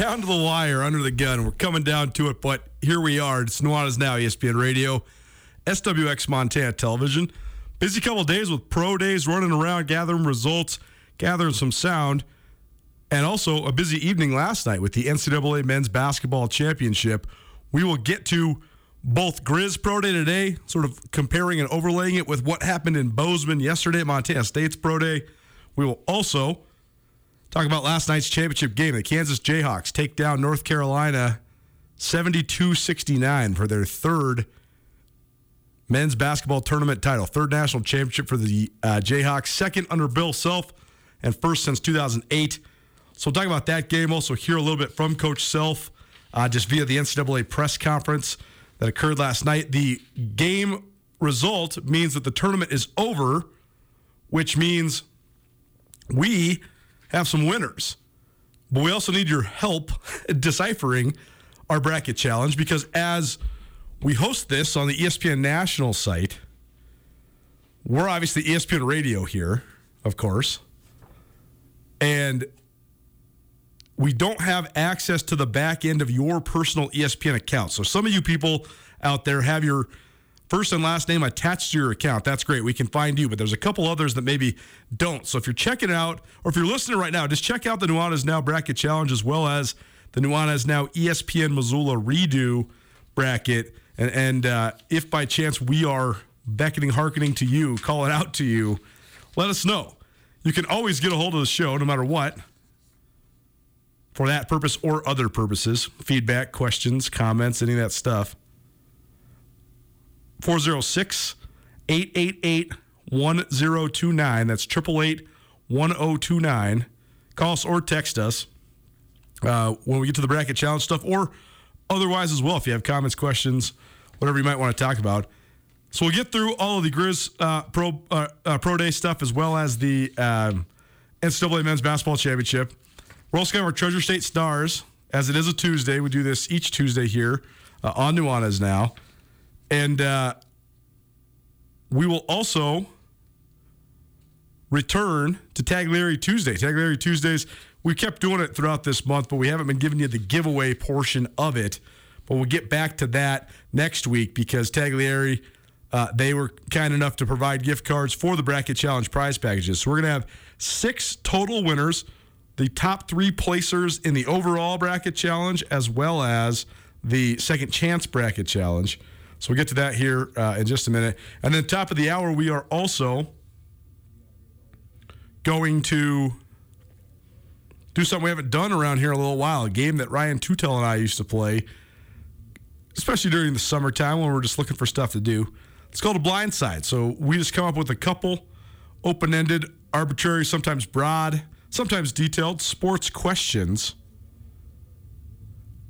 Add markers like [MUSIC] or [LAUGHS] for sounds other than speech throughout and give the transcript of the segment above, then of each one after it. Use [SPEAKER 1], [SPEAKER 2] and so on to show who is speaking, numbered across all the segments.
[SPEAKER 1] Down to the wire, under the gun. We're coming down to it, but here we are. It's Nuanez Now, ESPN Radio, SWX Montana Television. Busy couple days with pro days, running around, gathering results, gathering some sound, and also a busy evening last night with the NCAA Men's Basketball Championship. We will get to both Grizz Pro Day today, sort of comparing and overlaying it with what happened in Bozeman yesterday at Montana State's Pro Day. We will also Talk about last night's championship game. The Kansas Jayhawks take down North Carolina 72 69 for their third men's basketball tournament title, third national championship for the uh, Jayhawks, second under Bill Self, and first since 2008. So, we'll talk about that game. Also, hear a little bit from Coach Self uh, just via the NCAA press conference that occurred last night. The game result means that the tournament is over, which means we have some winners. But we also need your help [LAUGHS] deciphering our bracket challenge because as we host this on the ESPN national site, we're obviously ESPN radio here, of course. And we don't have access to the back end of your personal ESPN account. So some of you people out there have your first and last name attached to your account. That's great. We can find you, but there's a couple others that maybe don't. So if you're checking out, or if you're listening right now, just check out the Nuanez Now Bracket Challenge as well as the Nuanez Now ESPN Missoula Redo Bracket. And, and uh, if by chance we are beckoning, hearkening to you, calling out to you, let us know. You can always get a hold of the show no matter what for that purpose or other purposes feedback, questions, comments, any of that stuff. 406 888 1029. That's 888 1029. Call us or text us uh, when we get to the bracket challenge stuff, or otherwise as well if you have comments, questions, whatever you might want to talk about. So we'll get through all of the Grizz uh, Pro uh, uh, Pro Day stuff as well as the um, NCAA Men's Basketball Championship. We're also going to have our Treasure State Stars, as it is a Tuesday. We do this each Tuesday here uh, on Nuanez now. And uh, we will also return to Taglieri Tuesday. Taglieri Tuesdays, we kept doing it throughout this month, but we haven't been giving you the giveaway portion of it. But we'll get back to that next week because Taglieri, uh, they were kind enough to provide gift cards for the Bracket Challenge prize packages. So we're going to have six total winners, the top three placers in the overall Bracket Challenge, as well as the second chance Bracket Challenge. So we'll get to that here uh, in just a minute. And then, top of the hour, we are also going to do something we haven't done around here in a little while. A game that Ryan Tutel and I used to play, especially during the summertime when we're just looking for stuff to do. It's called a blind side. So we just come up with a couple open ended, arbitrary, sometimes broad, sometimes detailed sports questions.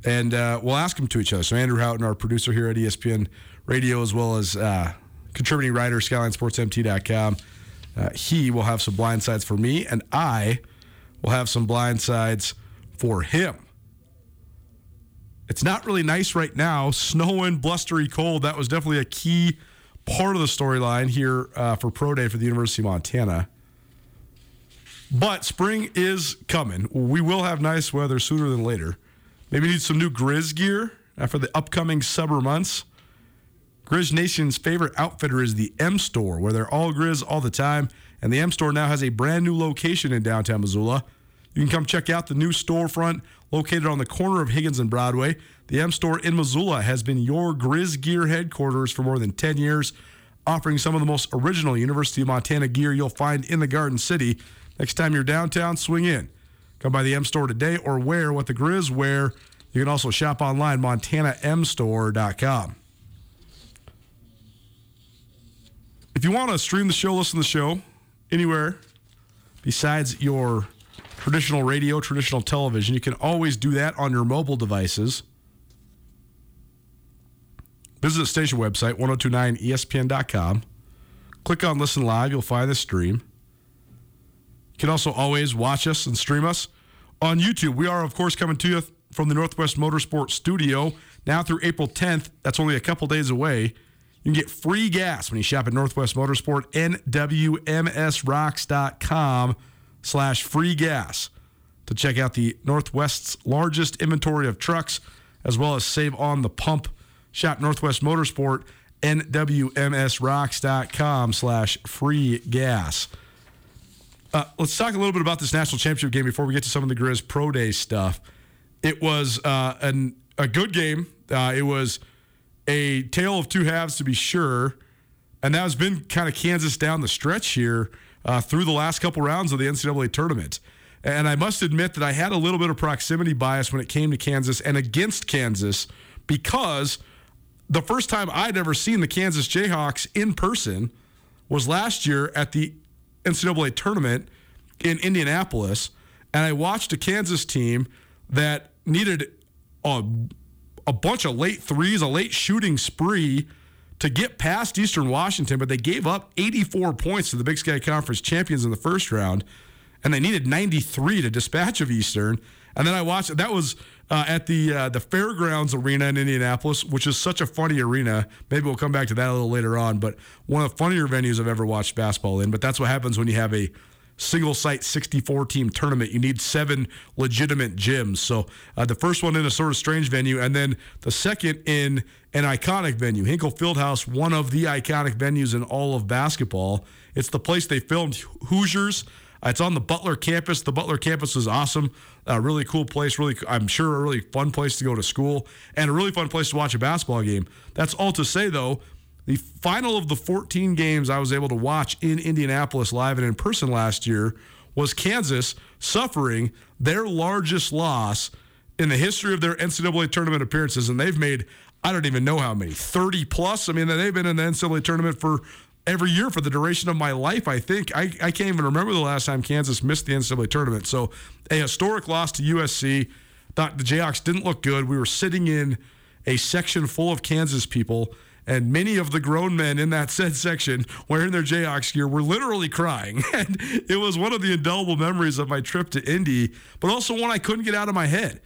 [SPEAKER 1] And uh, we'll ask them to each other. So Andrew Houghton, our producer here at ESPN Radio, as well as uh, contributing writer, SkylineSportsMT.com, uh, he will have some blind sides for me, and I will have some blind sides for him. It's not really nice right now. Snowing, blustery, cold. That was definitely a key part of the storyline here uh, for Pro Day for the University of Montana. But spring is coming. We will have nice weather sooner than later. Maybe need some new Grizz gear for the upcoming summer months. Grizz Nation's favorite outfitter is the M Store, where they're all Grizz all the time. And the M Store now has a brand new location in downtown Missoula. You can come check out the new storefront located on the corner of Higgins and Broadway. The M Store in Missoula has been your Grizz gear headquarters for more than 10 years, offering some of the most original University of Montana gear you'll find in the Garden City. Next time you're downtown, swing in. Come by the M Store today or wear what the Grizz wear. You can also shop online, montanamstore.com. If you want to stream the show, listen to the show anywhere besides your traditional radio, traditional television, you can always do that on your mobile devices. Visit the station website, 1029ESPN.com. Click on Listen Live, you'll find the stream. You can also always watch us and stream us on YouTube. We are, of course, coming to you from the Northwest Motorsport Studio now through April 10th. That's only a couple days away. You can get free gas when you shop at Northwest Motorsport, nwmsrocks.com slash free gas to check out the Northwest's largest inventory of trucks, as well as save on the pump. Shop Northwest Motorsport, nwmsrocks.com slash free gas. Uh, let's talk a little bit about this national championship game before we get to some of the Grizz Pro Day stuff. It was uh, an, a good game. Uh, it was – a tale of two halves to be sure. And that has been kind of Kansas down the stretch here uh, through the last couple rounds of the NCAA tournament. And I must admit that I had a little bit of proximity bias when it came to Kansas and against Kansas because the first time I'd ever seen the Kansas Jayhawks in person was last year at the NCAA tournament in Indianapolis. And I watched a Kansas team that needed a a bunch of late threes, a late shooting spree to get past Eastern Washington, but they gave up 84 points to the Big Sky Conference champions in the first round, and they needed 93 to dispatch of Eastern. And then I watched that was uh, at the uh, the Fairgrounds Arena in Indianapolis, which is such a funny arena. Maybe we'll come back to that a little later on, but one of the funnier venues I've ever watched basketball in. But that's what happens when you have a single site 64 team tournament. You need seven legitimate gyms. So uh, the first one in a sort of strange venue, and then the second in an iconic venue. Hinkle Fieldhouse, one of the iconic venues in all of basketball. It's the place they filmed Hoosiers. It's on the Butler campus. The Butler campus is awesome. A really cool place. Really, I'm sure a really fun place to go to school and a really fun place to watch a basketball game. That's all to say, though. The final of the 14 games I was able to watch in Indianapolis live and in person last year was Kansas suffering their largest loss in the history of their NCAA tournament appearances. And they've made, I don't even know how many, 30 plus. I mean, they've been in the NCAA tournament for every year for the duration of my life, I think. I, I can't even remember the last time Kansas missed the NCAA tournament. So a historic loss to USC. Thought the Jayhawks didn't look good. We were sitting in a section full of Kansas people and many of the grown men in that [LAUGHS] said section wearing their Jayhawks gear were literally crying. [LAUGHS] And it was one of the indelible memories of my trip to Indy, but also one I couldn't get out of my head.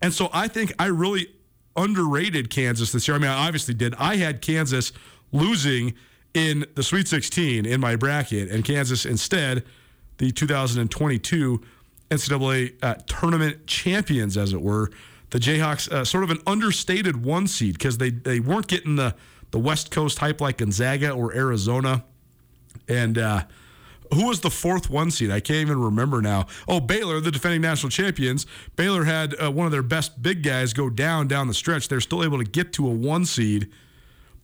[SPEAKER 1] And so I think I really underrated Kansas this year. I mean, I obviously did. I had Kansas losing in the Sweet 16 in my bracket, and Kansas instead, the 2022 NCAA uh, tournament champions, as it were. The Jayhawks, uh, sort of an understated one seed because they, they weren't getting the, the West Coast hype like Gonzaga or Arizona. And uh, who was the fourth one seed? I can't even remember now. Oh, Baylor, the defending national champions. Baylor had uh, one of their best big guys go down down the stretch. They're still able to get to a one seed,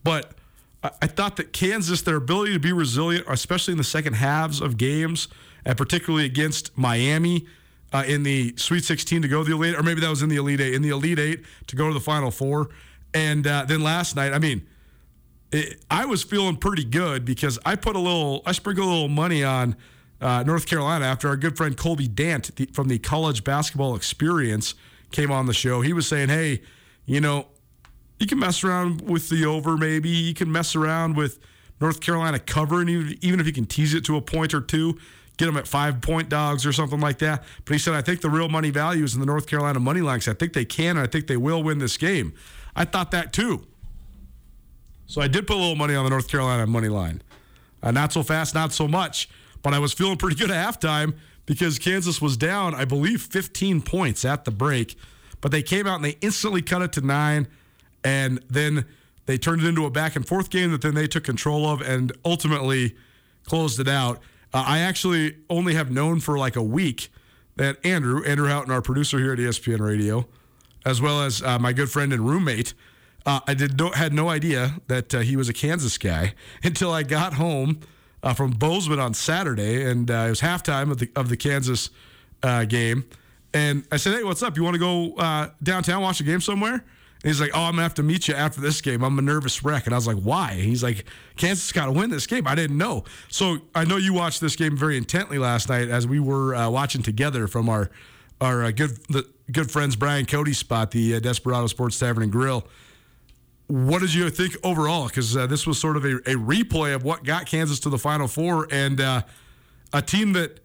[SPEAKER 1] but I, thought that Kansas, their ability to be resilient, especially in the second halves of games, and particularly against Miami. Uh, in the Sweet 16 to go to the Elite, or maybe that was in the Elite Eight, in the Elite Eight to go to the Final Four. And uh, then last night, I mean, it, I was feeling pretty good because I put a little, I sprinkled a little money on uh, North Carolina after our good friend Colby Dant the, from the College Basketball Experience came on the show. He was saying, "Hey, you know, you can mess around with the over, maybe you can mess around with North Carolina covering, even, even if you can tease it to a point or two, Get them at five point dogs or something like that. But he said, I think the real money value is in the North Carolina money lines. I think they can, and I think they will win this game. I thought that too. So I did put a little money on the North Carolina money line. Uh, not so fast, not so much. But I was feeling pretty good at halftime because Kansas was down, I believe, 15 points at the break. But they came out and they instantly cut it to nine. And then they turned it into a back and forth game that then they took control of and ultimately closed it out. Uh, I actually only have known for like a week that Andrew, Andrew Houghton, our producer here at ESPN Radio, as well as uh, my good friend and roommate, uh, I did no, had no idea that uh, he was a Kansas guy [LAUGHS] until I got home uh, from Bozeman on Saturday, and uh, it was halftime of the of the Kansas game. And I said, "Hey, what's up? You want to go downtown watch a game somewhere?" And he's like, "Oh, I'm gonna have to meet you after this game. I'm a nervous wreck." And I was like, "Why?" And he's like, "Kansas got to win this game." I didn't know. So I know you watched this game very intently last night as we were watching together from our our good the, good friends Brian Cody spot, the Desperado Sports Tavern and Grill what did you think overall? Because uh, this was sort of a, a, replay of what got Kansas to the Final Four and uh, a team that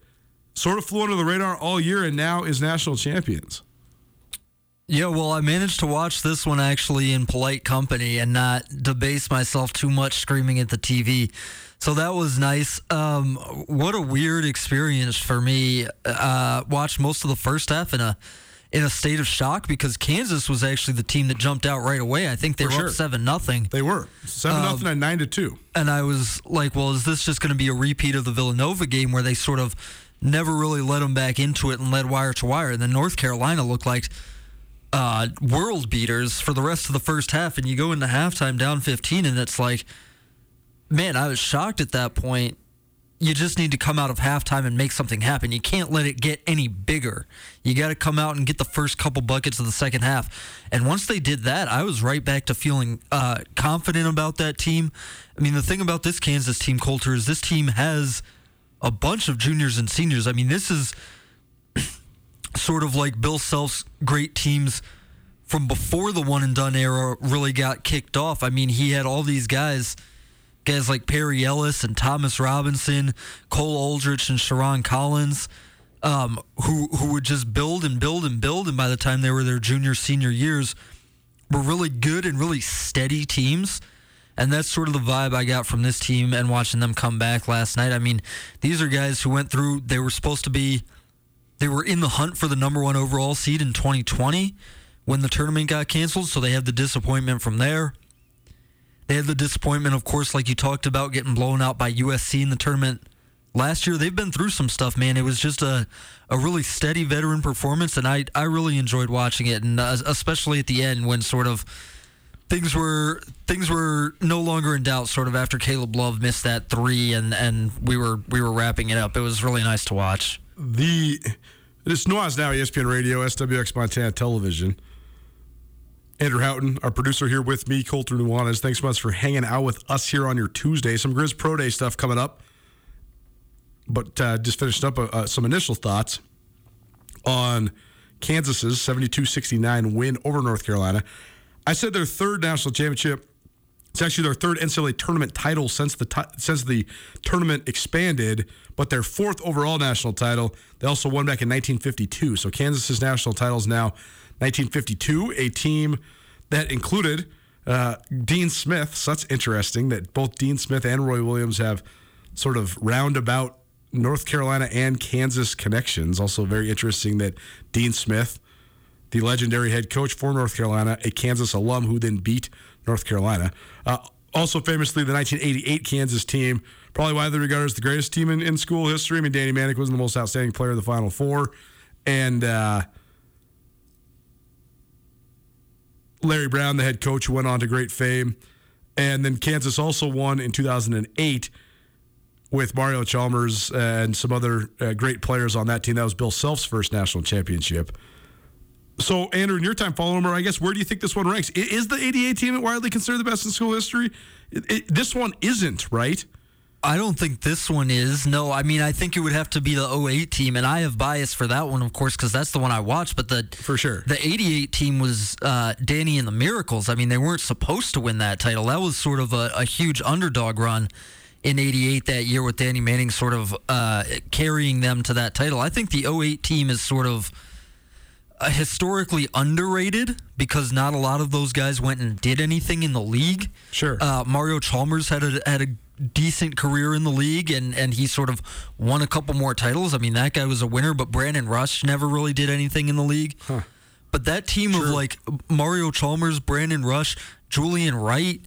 [SPEAKER 1] sort of flew under the radar all year and now is national champions.
[SPEAKER 2] Yeah, well, I managed to watch this one actually in polite company and not debase myself too much screaming at the TV. So that was nice. Um, what a weird experience for me. Uh, watched most of the first half in a in a state of shock because Kansas was actually the team that jumped out right away. I think they For were sure. up seven nothing.
[SPEAKER 1] They were seven um, nothing and nine to two.
[SPEAKER 2] And I was like, well, is this just going to be a repeat of the Villanova game where they sort of never really let them back into it and led wire to wire? And then North Carolina looked like uh, world beaters for the rest of the first half, and you go into halftime down 15, and it's like, man, I was shocked at that point you just need to come out of halftime and make something happen. You can't let it get any bigger. You got to come out and get the first couple buckets of the second half. And once they did that, I was right back to feeling uh, confident about that team. I mean, the thing about this Kansas team, Colter, is this team has a bunch of juniors and seniors. I mean, this is sort of like Bill Self's great teams from before the one and done era really got kicked off. I mean, he had all these guys guys like Perry Ellis and Thomas Robinson, Cole Aldrich and Sherron Collins, um, who who would just build and build and build, and by the time they were their junior senior years, were really good and really steady teams. And that's sort of the vibe I got from this team and watching them come back last night. I mean, these are guys who went through, they were supposed to be, they were in the hunt for the number one overall seed in 2020 when the tournament got canceled. So they had the disappointment from there. They had the disappointment, of course, like you talked about, getting blown out by USC in the tournament last year. They've been through some stuff, man. It was just a, a really steady veteran performance, and I, I really enjoyed watching it, and uh, especially at the end when sort of things were things were no longer in doubt. Sort of after Caleb Love missed that three, and, and we were we were wrapping it up. It was really nice to watch.
[SPEAKER 1] The this Nuanez Now ESPN Radio, SWX Montana Television. Andrew Houghton, our producer here with me, Colter Nuanez. Thanks so much for hanging out with us here on your Tuesday. Some Grizz Pro Day stuff coming up. But uh, just finished up uh, uh some initial thoughts on Kansas's 72 69 win over North Carolina. I said their third national championship. It's actually their third NCAA tournament title since the t- since the tournament expanded, but their fourth overall national title. They also won back in 1952. So Kansas's national title is now 1952, a team that included uh, Dean Smith. So that's interesting that both Dean Smith and Roy Williams have sort of roundabout North Carolina and Kansas connections. Also, very interesting that Dean Smith, the legendary head coach for North Carolina, a Kansas alum who then beat North Carolina. Uh, also, famously, the 1988 Kansas team, probably widely regarded as the greatest team in, in school history. I mean, Danny Manning was the most outstanding player of the Final Four. And uh, Larry Brown, the head coach, went on to great fame. And then Kansas also won in 2008 with Mario Chalmers and some other uh, great players on that team. That was Bill Self's first national championship. So, Andrew, in your time following him, I guess where do you think this one ranks? Is the 88 team widely considered the best in school history? It, it, this one isn't, right?
[SPEAKER 2] I don't think this one is. No, I mean I think it would have to be the 08 team, and I have bias for that one, of course, because that's the one I watched. But the
[SPEAKER 1] for sure
[SPEAKER 2] the 88 team was uh, Danny and the Miracles. I mean they weren't supposed to win that title. That was sort of a, a huge underdog run in 88 that year with Danny Manning sort of uh, carrying them to that title. I think the 08 team is sort of uh, historically underrated because not a lot of those guys went and did anything in the league.
[SPEAKER 1] Sure.
[SPEAKER 2] Uh, Mario Chalmers had a had a decent career in the league and and he sort of won a couple more titles. I mean, that guy was a winner, but Brandon Rush never really did anything in the league.
[SPEAKER 1] Huh.
[SPEAKER 2] But that team sure. of like Mario Chalmers, Brandon Rush, Julian Wright.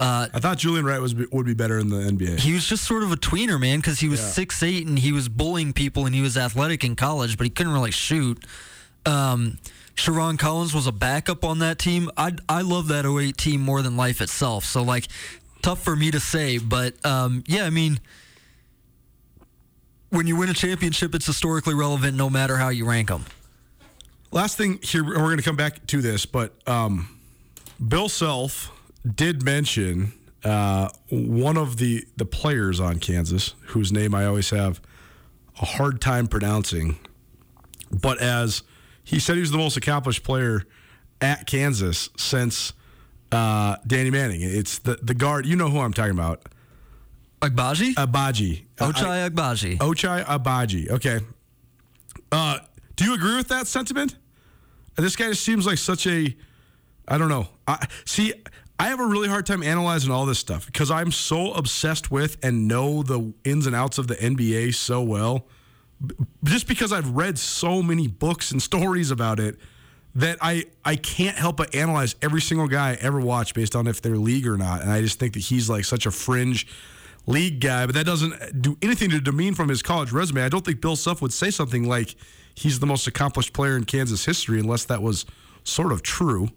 [SPEAKER 2] Uh,
[SPEAKER 1] I thought Julian Wright was would be better in the NBA.
[SPEAKER 2] He was just sort of a tweener, man, because he was six yeah. eight and he was bullying people and he was athletic in college, but he couldn't really shoot. Um, Sherron Collins was a backup on that team. I I love that 08 team more than life itself. So like tough for me to say, but um, yeah, I mean, when you win a championship, it's historically relevant no matter how you rank them.
[SPEAKER 1] Last thing here, we're going to come back to this, but um, Bill Self did mention uh, one of the the players on Kansas, whose name I always have a hard time pronouncing, but as he said, he was the most accomplished player at Kansas since uh, Danny Manning. It's the the guard. You know who I'm talking about.
[SPEAKER 2] Agbaji?
[SPEAKER 1] Agbaji.
[SPEAKER 2] Ochai Agbaji.
[SPEAKER 1] Ochai Agbaji. Okay. Uh, do you agree with that sentiment? This guy just seems like such a, I don't know. I, see, I have a really hard time analyzing all this stuff because I'm so obsessed with and know the ins and outs of the NBA so well. Just because I've read so many books and stories about it that I I can't help but analyze every single guy I ever watch based on if they're league or not. And I just think that he's like such a fringe league guy, but that doesn't do anything to demean from his college resume. I don't think Bill Self would say something like he's the most accomplished player in Kansas history unless that was sort of true.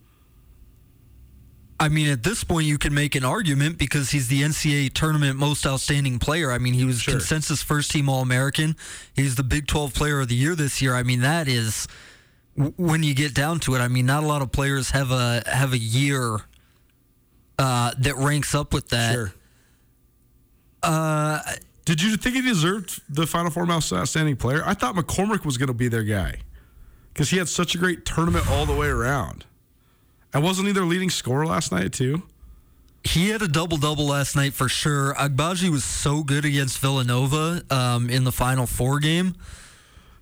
[SPEAKER 2] I mean, at this point, you can make an argument because he's the NCAA tournament most outstanding player. I mean, he was sure. consensus first team All American. He's the Big 12 player of the year this year. I mean, that is when you get down to it, I mean, not a lot of players have a have a year uh, that ranks up with that.
[SPEAKER 1] Sure. Uh, Did you think he deserved the Final Four most outstanding player? I thought McCormack was going to be their guy because he had such a great tournament all the way around. And wasn't he their leading scorer last night too?
[SPEAKER 2] He had a double double last night for sure. Agbaji was so good against Villanova um, in the Final Four game.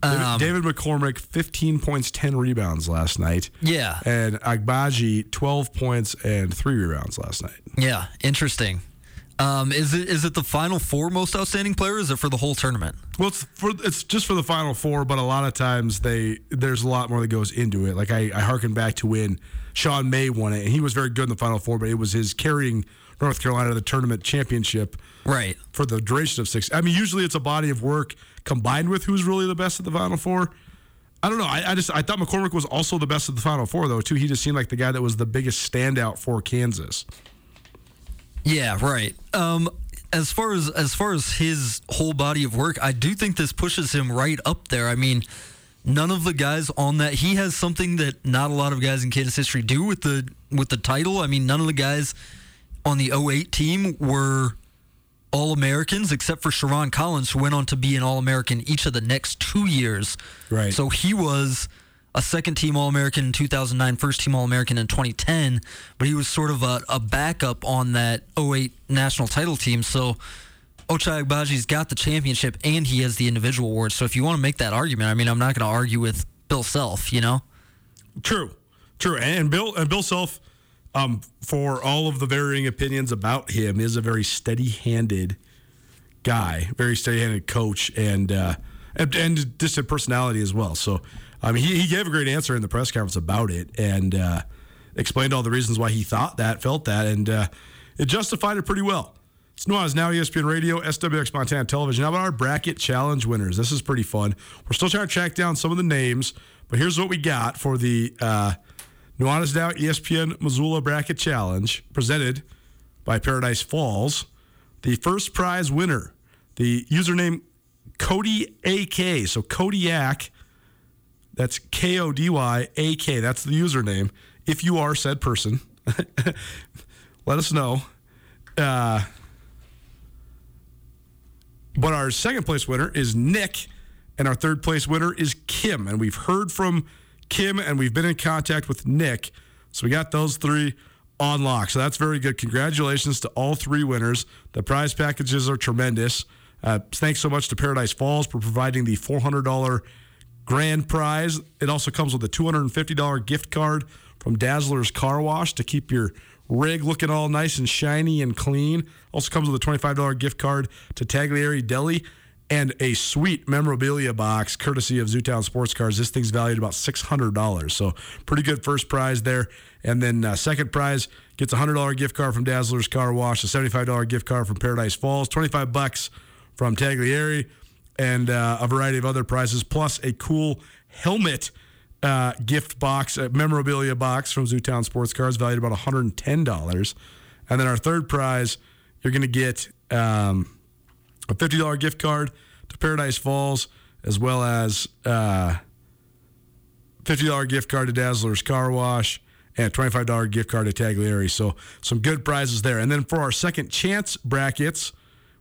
[SPEAKER 1] Um, David McCormack, 15 points, 10 rebounds last night.
[SPEAKER 2] Yeah.
[SPEAKER 1] And Agbaji, 12 points and three rebounds last night.
[SPEAKER 2] Yeah, interesting. Um, is it is it the final four most outstanding player? is it for the whole tournament?
[SPEAKER 1] Well, it's for it's just for the final four, but a lot of times they there's a lot more that goes into it. Like I, I harken back to when Sean May won it, and he was very good in the final four, but it was his carrying North Carolina to the tournament championship,
[SPEAKER 2] right?
[SPEAKER 1] For the duration of six. I mean, usually it's a body of work combined with who's really the best at the Final Four. I don't know. I, I, just I thought McCormack was also the best at the Final Four though too. He just seemed like the guy that was the biggest standout for Kansas.
[SPEAKER 2] Yeah, right. Um, as far as as far as his whole body of work, I do think this pushes him right up there. I mean, none of the guys on that he has something that not a lot of guys in Kansas history do with the with the title. I mean, none of the guys on the 08 team were all Americans, except for Sherron Collins, who went on to be an All American each of the next two years.
[SPEAKER 1] Right.
[SPEAKER 2] So he was a second team All American in 2009, first team All American in 2010, but he was sort of a, a backup on that 08 national title team. So Ochai Agbaji's got the championship and he has the individual award. So if you want to make that argument, I mean, I'm not going to argue with Bill Self, you know?
[SPEAKER 1] True. True. And Bill and Bill Self um, for all of the varying opinions about him, is a very steady-handed guy, very steady-handed coach, and uh, and, just a personality as well. So, I mean, he, he gave a great answer in the press conference about it, and uh, explained all the reasons why he thought that, felt that, and uh, it justified it pretty well. It's Nuanez Now ESPN Radio, SWX Montana Television. How about our bracket challenge winners? This is pretty fun. We're still trying to track down some of the names, but here's what we got for the uh, Nuanez Now ESPN Missoula Bracket Challenge presented by Paradise Falls. The first prize winner, the username Cody AK. So Kodiak, that's K O D Y A K. That's the username. If you are said person, [LAUGHS] let us know. Uh, but our second place winner is Nick, and our third place winner is Kim. And we've heard from Kim and we've been in contact with Nick. So we got those three on lock. So that's very good. Congratulations to all three winners. The prize packages are tremendous. Uh, thanks so much to Paradise Falls for providing the $400 grand prize. It also comes with a $250 gift card from Dazzler's Car Wash to keep your rig looking all nice and shiny and clean. Also comes with a $25 gift card to Taglieri Deli and a sweet memorabilia box courtesy of Zootown Sports Cars. This thing's valued about $600. So pretty good first prize there. And then uh, second prize gets a $100 gift card from Dazzler's Car Wash, a $75 gift card from Paradise Falls, 25 bucks from Taglieri, and uh, a variety of other prizes, plus a cool helmet uh, gift box, a memorabilia box from Zootown Sports Cars, valued about $110. And then our third prize, you're going to get um, a $50 gift card to Paradise Falls, as well as uh, $50 gift card to Dazzler's Car Wash and a $25 gift card to Taglieri. So some good prizes there. And then for our second chance brackets,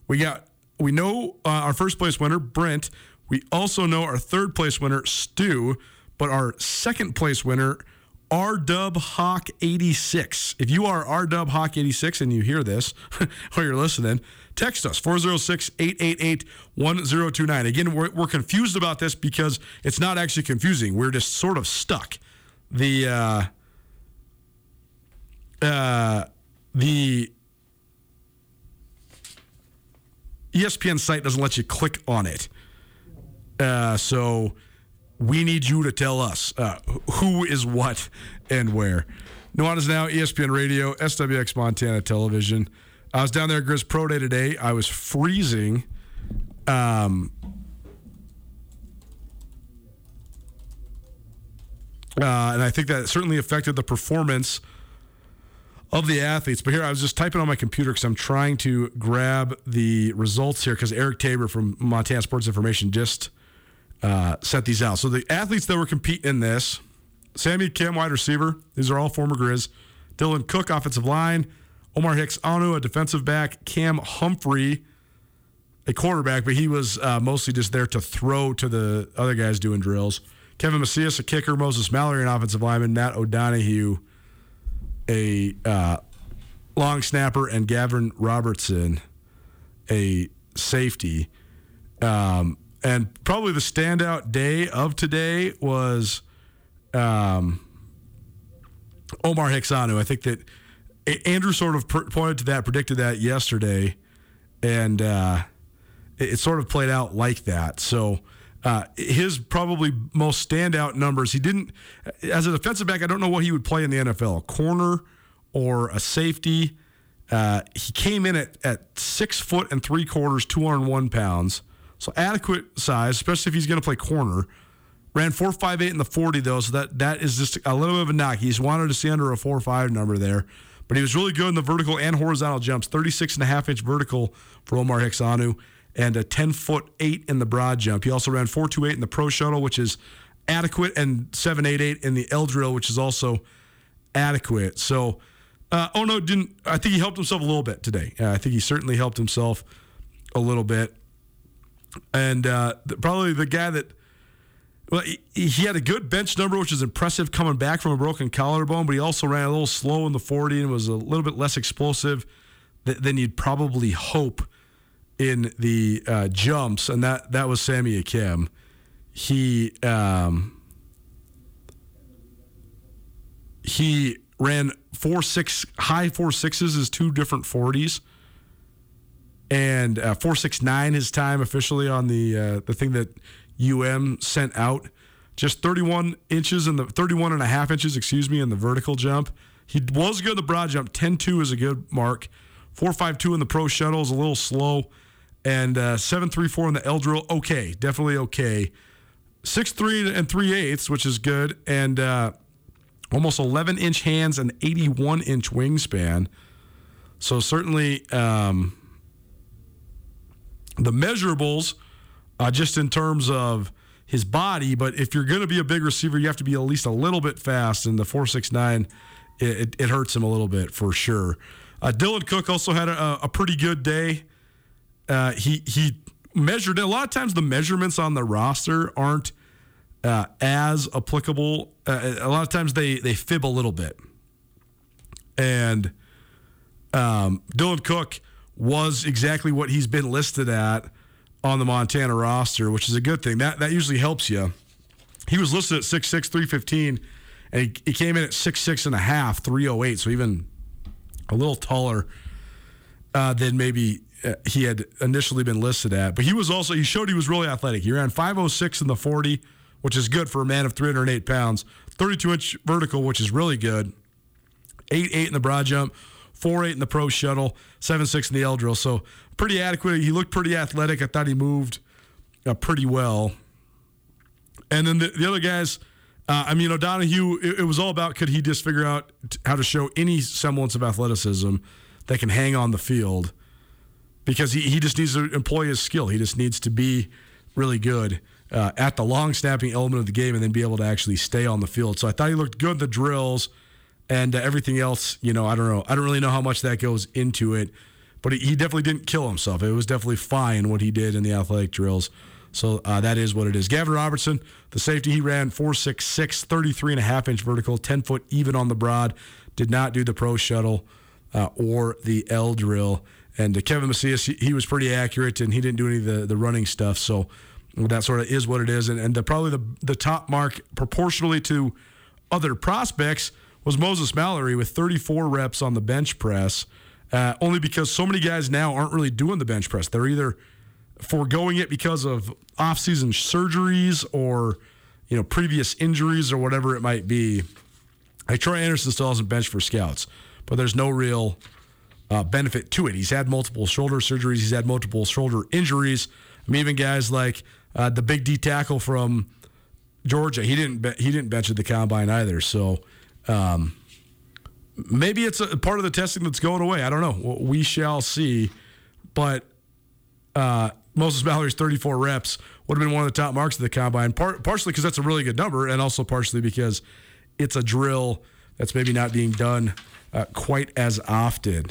[SPEAKER 1] we got we know uh, our first place winner Brent. We also know our third place winner Stu, but our second place winner R Dub Hawk 86. If you are R Dub Hawk 86 and you hear this [LAUGHS] or you're listening, text us 406 888 1029. Again, we're, we're confused about this because it's not actually confusing. We're just sort of stuck. The uh, uh, the ESPN site doesn't let you click on it. Uh, so we need you to tell us uh, who is what and where. Nuanez Now, ESPN Radio, SWX Montana Television. I was down there at Grizz Pro Day today. I was freezing. Um, uh, and I think that certainly affected the performance of the athletes. But here, I was just typing on my computer because I'm trying to grab the results here because Eric Tabor from Montana Sports Information just uh, sent these out. So the athletes that were competing in this Sammy Akem, wide receiver. These are all former Grizz. Dylan Cook, offensive line. Omar Hicks-Onu, a defensive back. Cam Humphrey, a quarterback, but he was uh, mostly just there to throw to the other guys doing drills. Kevin Macias, a kicker. Moses Mallory, an offensive lineman. Matt O'Donohue, a uh, long snapper. And Gavin Robertson, a safety. Um, and probably the standout day of today was um, Omar Onu. I think that Andrew sort of pointed to that, predicted that yesterday, and uh, it, it, sort of played out like that. So uh, his probably most standout numbers. He didn't, as a defensive back, I don't know what he would play in the NFL, a corner or a safety. Uh, he came in at, at six foot and three quarters, 201 pounds. So adequate size, especially if he's going to play corner. Ran four five eight in the forty though, so that that is just a little bit of a knock. He's wanted to see under a four five number there, but he was really good in the vertical and horizontal jumps. 36 and a half inch vertical for Omar Hicks-Onu and a 10 foot eight in the broad jump. He also ran four two eight in the pro shuttle, which is adequate, and seven eight eight in the L drill, which is also adequate. So, uh, oh no, didn't I think he helped himself a little bit today? Uh, I think he certainly helped himself a little bit, and uh, probably the guy that well, he, he, had a good bench number, which is impressive coming back from a broken collarbone, but he also ran a little slow in the 40 and was a little bit less explosive th- than you'd probably hope in the uh, jumps, and that, that was Sammy Akem. He um, he ran four six high four sixes is two different forties, and uh, four six nine his time officially on the uh, the thing that UM sent out. Just 31 inches in the 31 and a half inches, excuse me, in the vertical jump. He was good in the broad jump. 10-2 is a good mark. 4.52 in the pro shuttle is a little slow, and uh, 7.34 in the L drill. Okay, definitely okay. 6'3 and 3 eighths, which is good, and uh, almost 11 inch hands and 81 inch wingspan. So certainly um, the measurables, uh, just in terms of his body, but if you're going to be a big receiver, you have to be at least a little bit fast. And the 469, it, it, it hurts him a little bit for sure. Uh, Dylan Cook also had a, a pretty good day. Uh, he he measured a lot of times the measurements on the roster aren't uh, as applicable. Uh, a lot of times they they fib a little bit, and um, Dylan Cook was exactly what he's been listed at on the Montana roster, which is a good thing. That that usually helps you. He was listed at 6'6", 315, and he, he came in at 6'6 and a half, 308, so even a little taller uh, than maybe uh, he had initially been listed at. But he was also, he showed he was really athletic. He ran 506 in the 40, which is good for a man of 308 pounds, 32 inch vertical, which is really good, 8 8 in the broad jump, 4 8 in the pro shuttle, 7 6 in the L drill. So pretty adequate. He looked pretty athletic. I thought he moved uh, pretty well. And then the, the other guys, uh, I mean, O'Donohue, it, it, was all about could he just figure out t- how to show any semblance of athleticism that can hang on the field because he, he just needs to employ his skill. He just needs to be really good uh, at the long snapping element of the game and then be able to actually stay on the field. So I thought he looked good in the drills and uh, everything else. You know, I don't know. I don't really know how much that goes into it, but he, definitely didn't kill himself. It was definitely fine what he did in the athletic drills. So uh, that is what it is. Gavin Robertson, the safety, he ran 4.66, 33 and a half inch vertical, 10 foot even on the broad. Did not do the pro shuttle uh, or the L drill. And uh, Kevin Macias, he, he, was pretty accurate and he didn't do any of the, the running stuff. So that sort of is what it is. And, and the, probably the, the top mark proportionally to other prospects was Moses Mallory with 34 reps on the bench press. Uh, only because so many guys now aren't really doing the bench press. They're either foregoing it because of off-season surgeries or you know previous injuries or whatever it might be. Like Troy Anderson still hasn't benched for scouts, but there's no real uh, benefit to it. He's had multiple shoulder surgeries. He's had multiple shoulder injuries. I mean, even guys like uh, the big D tackle from Georgia, he didn't be- he didn't bench at the combine either. So um, maybe it's a part of the testing that's going away. I don't know. We shall see. But uh, Moses Mallory's 34 reps would have been one of the top marks of the combine, part, partially because that's a really good number, and also partially because it's a drill that's maybe not being done uh, quite as often.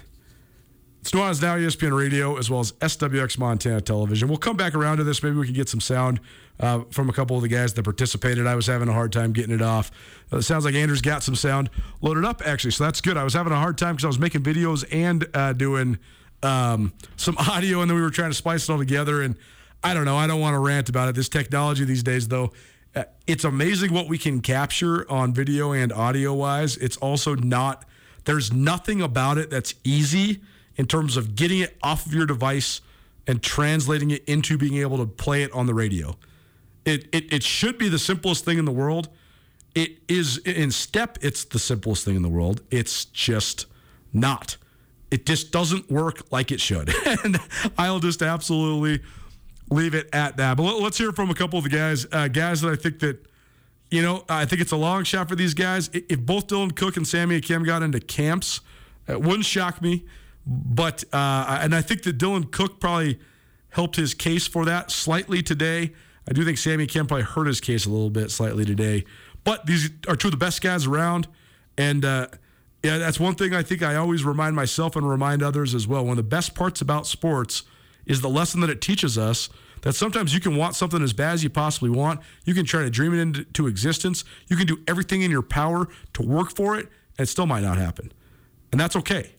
[SPEAKER 1] It's Now ESPN Radio as well as SWX Montana Television. We'll come back around to this. Maybe we can get some sound uh, from a couple of the guys that participated. I was having a hard time getting it off. Uh, it sounds like Andrew's got some sound loaded up, actually, so that's good. I was having a hard time because I was making videos and uh, doing – um, some [LAUGHS] audio, and then we were trying to splice it all together. And I don't know. I don't want to rant about it. This technology these days, though, uh, it's amazing what we can capture on video and audio wise. It's also not. There's nothing about it that's easy in terms of getting it off of your device and translating it into being able to play it on the radio. It, it, it should be the simplest thing in the world. It is in step, it's the simplest thing in the world. It's just not it just doesn't work like it should. [LAUGHS] and I'll just absolutely leave it at that. But let's hear from a couple of the guys, uh, guys that I think that, you know, I think it's a long shot for these guys. If both Dylan Cook and Sammy Akem got into camps, it wouldn't shock me. But, uh, and I think that Dylan Cook probably helped his case for that slightly today. I do think Sammy Akem probably hurt his case a little bit slightly today. But these are two of the best guys around. And, uh, yeah, that's one thing I think I always remind myself and remind others as well. One of the best parts about sports is the lesson that it teaches us that sometimes you can want something as bad as you possibly want. You can try to dream it into existence. You can do everything in your power to work for it, and it still might not happen. And that's okay.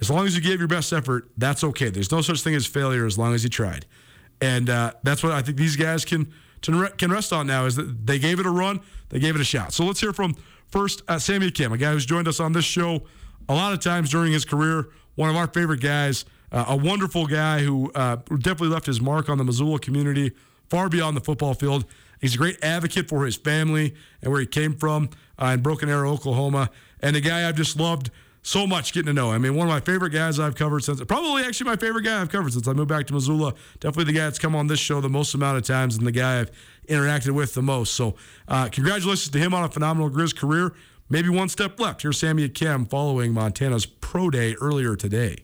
[SPEAKER 1] As long as you gave your best effort, that's okay. There's no such thing as failure as long as you tried. And uh, that's what I think these guys can can rest on now is that they gave it a run, they gave it a shot. So let's hear from first, uh, Sammy Akem, a guy who's joined us on this show a lot of times during his career, one of our favorite guys, uh, a wonderful guy who uh, definitely left his mark on the Missoula community far beyond the football field. He's a great advocate for his family and where he came from uh, in Broken Arrow, Oklahoma, and a guy I've just loved so much getting to know. I mean, one of my favorite guys I've covered since, probably actually my favorite guy I've covered since I moved back to Missoula. Definitely the guy that's come on this show the most amount of times and the guy I've interacted with the most. So, uh, congratulations to him on a phenomenal Grizz career. Maybe one step left. Here's Sammy Akem following Montana's Pro Day earlier today.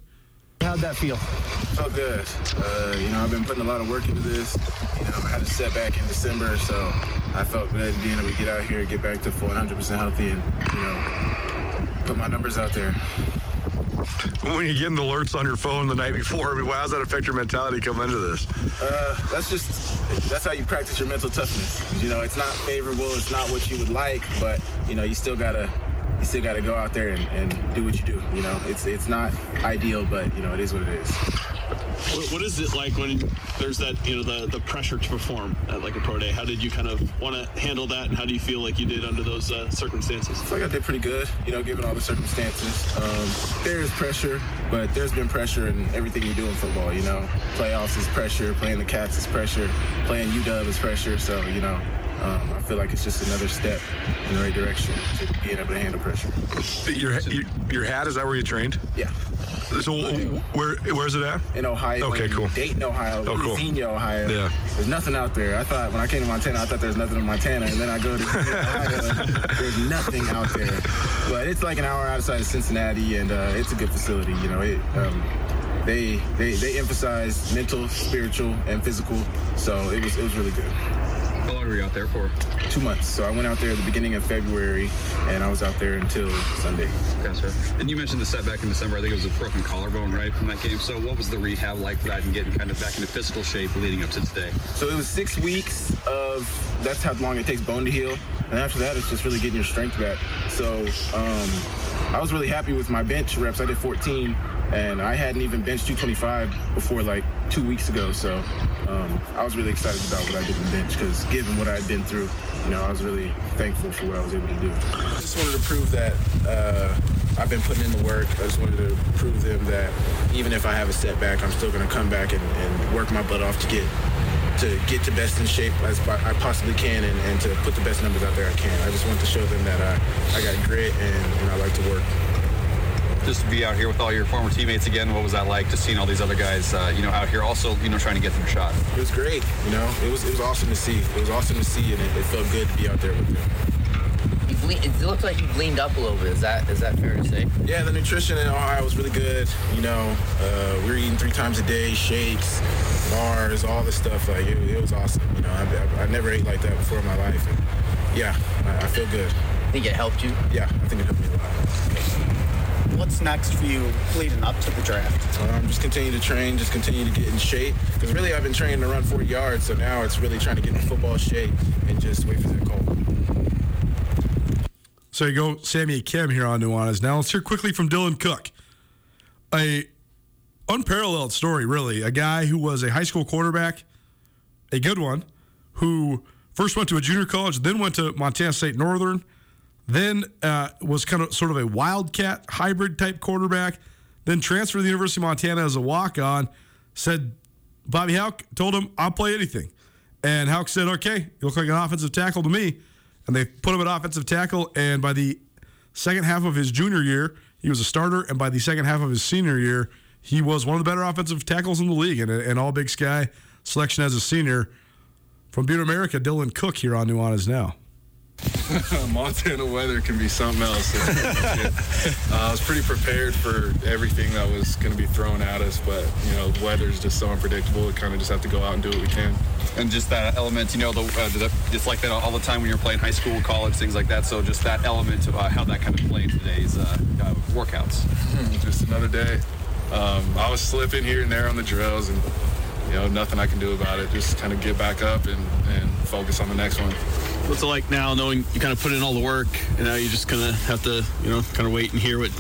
[SPEAKER 3] How'd that feel?
[SPEAKER 4] Felt good. Uh, you know, I've been putting a lot of work into this. You know, I had a setback in December, so I felt good being able to get out here, get back to full 100% healthy, and you know, put my numbers out there.
[SPEAKER 5] When you getting alerts on your phone the night before, I mean, how does that affect your mentality coming into this?
[SPEAKER 4] Uh, that's just that's how you practice your mental toughness. You know, it's not favorable, it's not what you would like, but you know, you still gotta you still got to go out there and, and, do what you do. You know, it's it's not ideal, but you know, it is what it is.
[SPEAKER 6] What, is it like when there's that you know the the pressure to perform at like a pro day? How did you kind of want to handle that, and how do you feel like you did under those uh, circumstances?
[SPEAKER 4] I like I did pretty good. You know, given all the circumstances. Um, there is pressure, but there's been pressure in everything you do in football. You know, playoffs is pressure, playing the Cats is pressure, playing UW is pressure. So you know, um, I feel like it's just another step in the right direction to being able to handle pressure.
[SPEAKER 5] Your, your, your hat, is that where you trained?
[SPEAKER 4] Yeah.
[SPEAKER 5] So where where's it at?
[SPEAKER 4] In Ohio.
[SPEAKER 5] Okay, cool.
[SPEAKER 4] Dayton, Ohio.
[SPEAKER 5] Oh, cool.
[SPEAKER 4] Xenia, Ohio.
[SPEAKER 5] Yeah.
[SPEAKER 4] There's nothing out there. I thought when I came to Montana, I thought there was nothing in Montana, and then I go to Ohio, there's nothing out there. But it's like an hour outside of Cincinnati, and uh, it's a good facility. You know, it. Um, they, they they emphasize mental, spiritual, and physical. So it was it was really good.
[SPEAKER 6] Were you out there for?
[SPEAKER 4] Two months. So I went out there at the beginning of February, and I was out there until Sunday.
[SPEAKER 6] Gotcha. And you mentioned the setback in December. I think it was a broken collarbone, right, from that game. So what was the rehab like for that and getting kind of back into physical shape leading up to today?
[SPEAKER 4] So it was six weeks of, that's how long it takes bone to heal. And after that, it's just really getting your strength back. So um, I was really happy with my bench reps. I did 14 and I hadn't even benched 225 before like two weeks ago. So um, I was really excited about what I did in bench because given what I'd been through, you know, I was really thankful for what I was able to do. I just wanted to prove that uh, I've been putting in the work. I just wanted to prove them that even if I have a setback, I'm still going to come back and, and work my butt off to get to get to best in shape as I possibly can and, and, to put the best numbers out there I can. I just want to show them that I, I got grit and, and I like to work
[SPEAKER 6] just to be out here with all your former teammates again. What was that like? Just seeing all these other guys, uh, you know, out here also, you know, trying to get their shot.
[SPEAKER 4] It was great. You know, it was it was awesome to see. It was awesome to see, and it, it felt good to be out there with them.
[SPEAKER 7] it looks like you've leaned up a little bit. Is that is that fair to say?
[SPEAKER 4] Yeah, the nutrition in Ohio was really good. You know, uh, we were eating three times a day, shakes, bars, all this stuff. Like it, it was awesome. You know, I, I, I, never ate like that before in my life, and yeah, I, I feel good.
[SPEAKER 7] I think it helped you?
[SPEAKER 4] Yeah, I think it helped me a lot
[SPEAKER 3] what's next for you leading up to the draft?
[SPEAKER 4] Um, just continue to train, just continue to get in shape. Because really, I've been training to run 40 yards, so now it's really trying to get in football shape and just wait for that call.
[SPEAKER 1] So you go, Sammy Akem here on Nuanez. Now let's hear quickly from Dylan Cook. A unparalleled story, really. A guy who was a high school quarterback, a good one, who first went to a junior college, then went to Montana State Northern then uh, was kind of sort of a wildcat hybrid type quarterback. Then transferred to the University of Montana as a walk on. Said Bobby Hauck told him, I'll play anything. And Hauck said, okay, you look like an offensive tackle to me. And they put him at offensive tackle. And by the second half of his junior year, he was a starter. And by the second half of his senior year, he was one of the better offensive tackles in the league and an all Big Sky selection as a senior. From Butte America, Dylan Cook here on Nuanez Now. [LAUGHS]
[SPEAKER 8] Montana weather can be something else. [LAUGHS] uh, I was pretty prepared for everything that was going to be thrown at us, but you know, weather is just so unpredictable. We kind of just have to go out and do what we can.
[SPEAKER 6] And just that element, you know, the, uh, the, it's like that all the time when you're playing high school, college, things like that. So just that element of uh, how that kind of played today's uh, uh, workouts. [LAUGHS]
[SPEAKER 8] just another day. Um, I was slipping here and there on the drills, and you know, nothing I can do about it. Just kind of get back up and, and focus on the next one.
[SPEAKER 6] What's it like now, knowing you kind of put in all the work, and now you just kind of have to, you know, kind of wait and hear what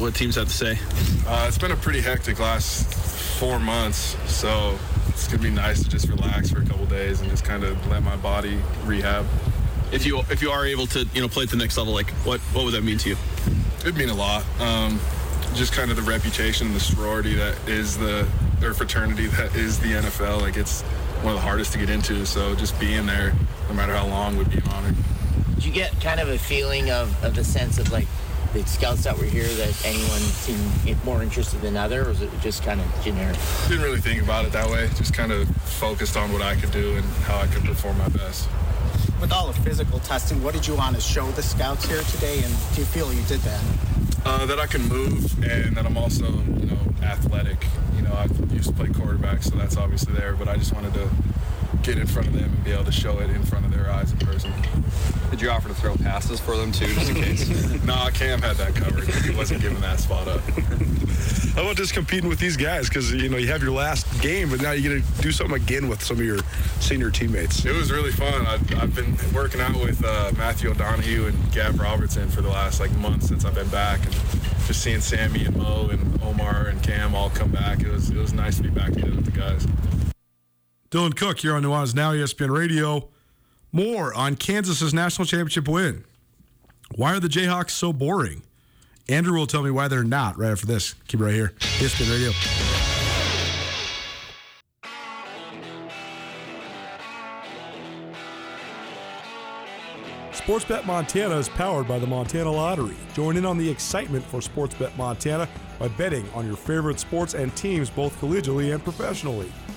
[SPEAKER 6] what teams have to say?
[SPEAKER 8] Uh, it's been a pretty hectic last four months, so it's gonna be nice to just relax for a couple days and just kind of let my body rehab.
[SPEAKER 6] if you if you are able to you know play at the next level, like what what would that mean to you?
[SPEAKER 8] It'd mean a lot. Um, just kind of the reputation, the sorority that is the or fraternity that is the NFL. Like it's one of the hardest to get into. So just being there, no matter how long, would be an honor.
[SPEAKER 7] Did you get kind of a feeling of, of the sense of like the scouts that were here that anyone seemed more interested than other, or was it just kind of generic?
[SPEAKER 8] Didn't really think about it that way. Just kind of focused on what I could do and how I could perform my best.
[SPEAKER 3] With all the physical testing, what did you want to show the scouts here today, and do you feel you did that?
[SPEAKER 8] Uh, that I can move and that I'm also, you know, athletic. Know, I used to play quarterback, so that's obviously there. But I just wanted to get in front of them and be able to show it in front of their eyes in person.
[SPEAKER 9] Did you offer to throw passes for them too, just in case? [LAUGHS]
[SPEAKER 8] nah, Cam had that covered. He wasn't giving that spot up.
[SPEAKER 5] How about just competing with these guys? Because you know you have your last game, but now you get to do something again with some of your senior teammates.
[SPEAKER 8] It was really fun. I've, I've been working out with uh, Matthew O'Donohue and Gab Robertson for the last like month since I've been back, and just seeing Sammy and Mo and Omar and Cam all come back. It was it was nice to be back together with the guys.
[SPEAKER 1] Dylan Cook here on Nuanez Now ESPN Radio. More on Kansas's national championship win. Why are the Jayhawks so boring? Andrew will tell me why they're not right after this. Keep it right here. ESPN Radio. Sportsbet Montana is powered by the Montana Lottery. Join in on the excitement for Sportsbet Montana by betting on your favorite sports and teams both collegially and professionally.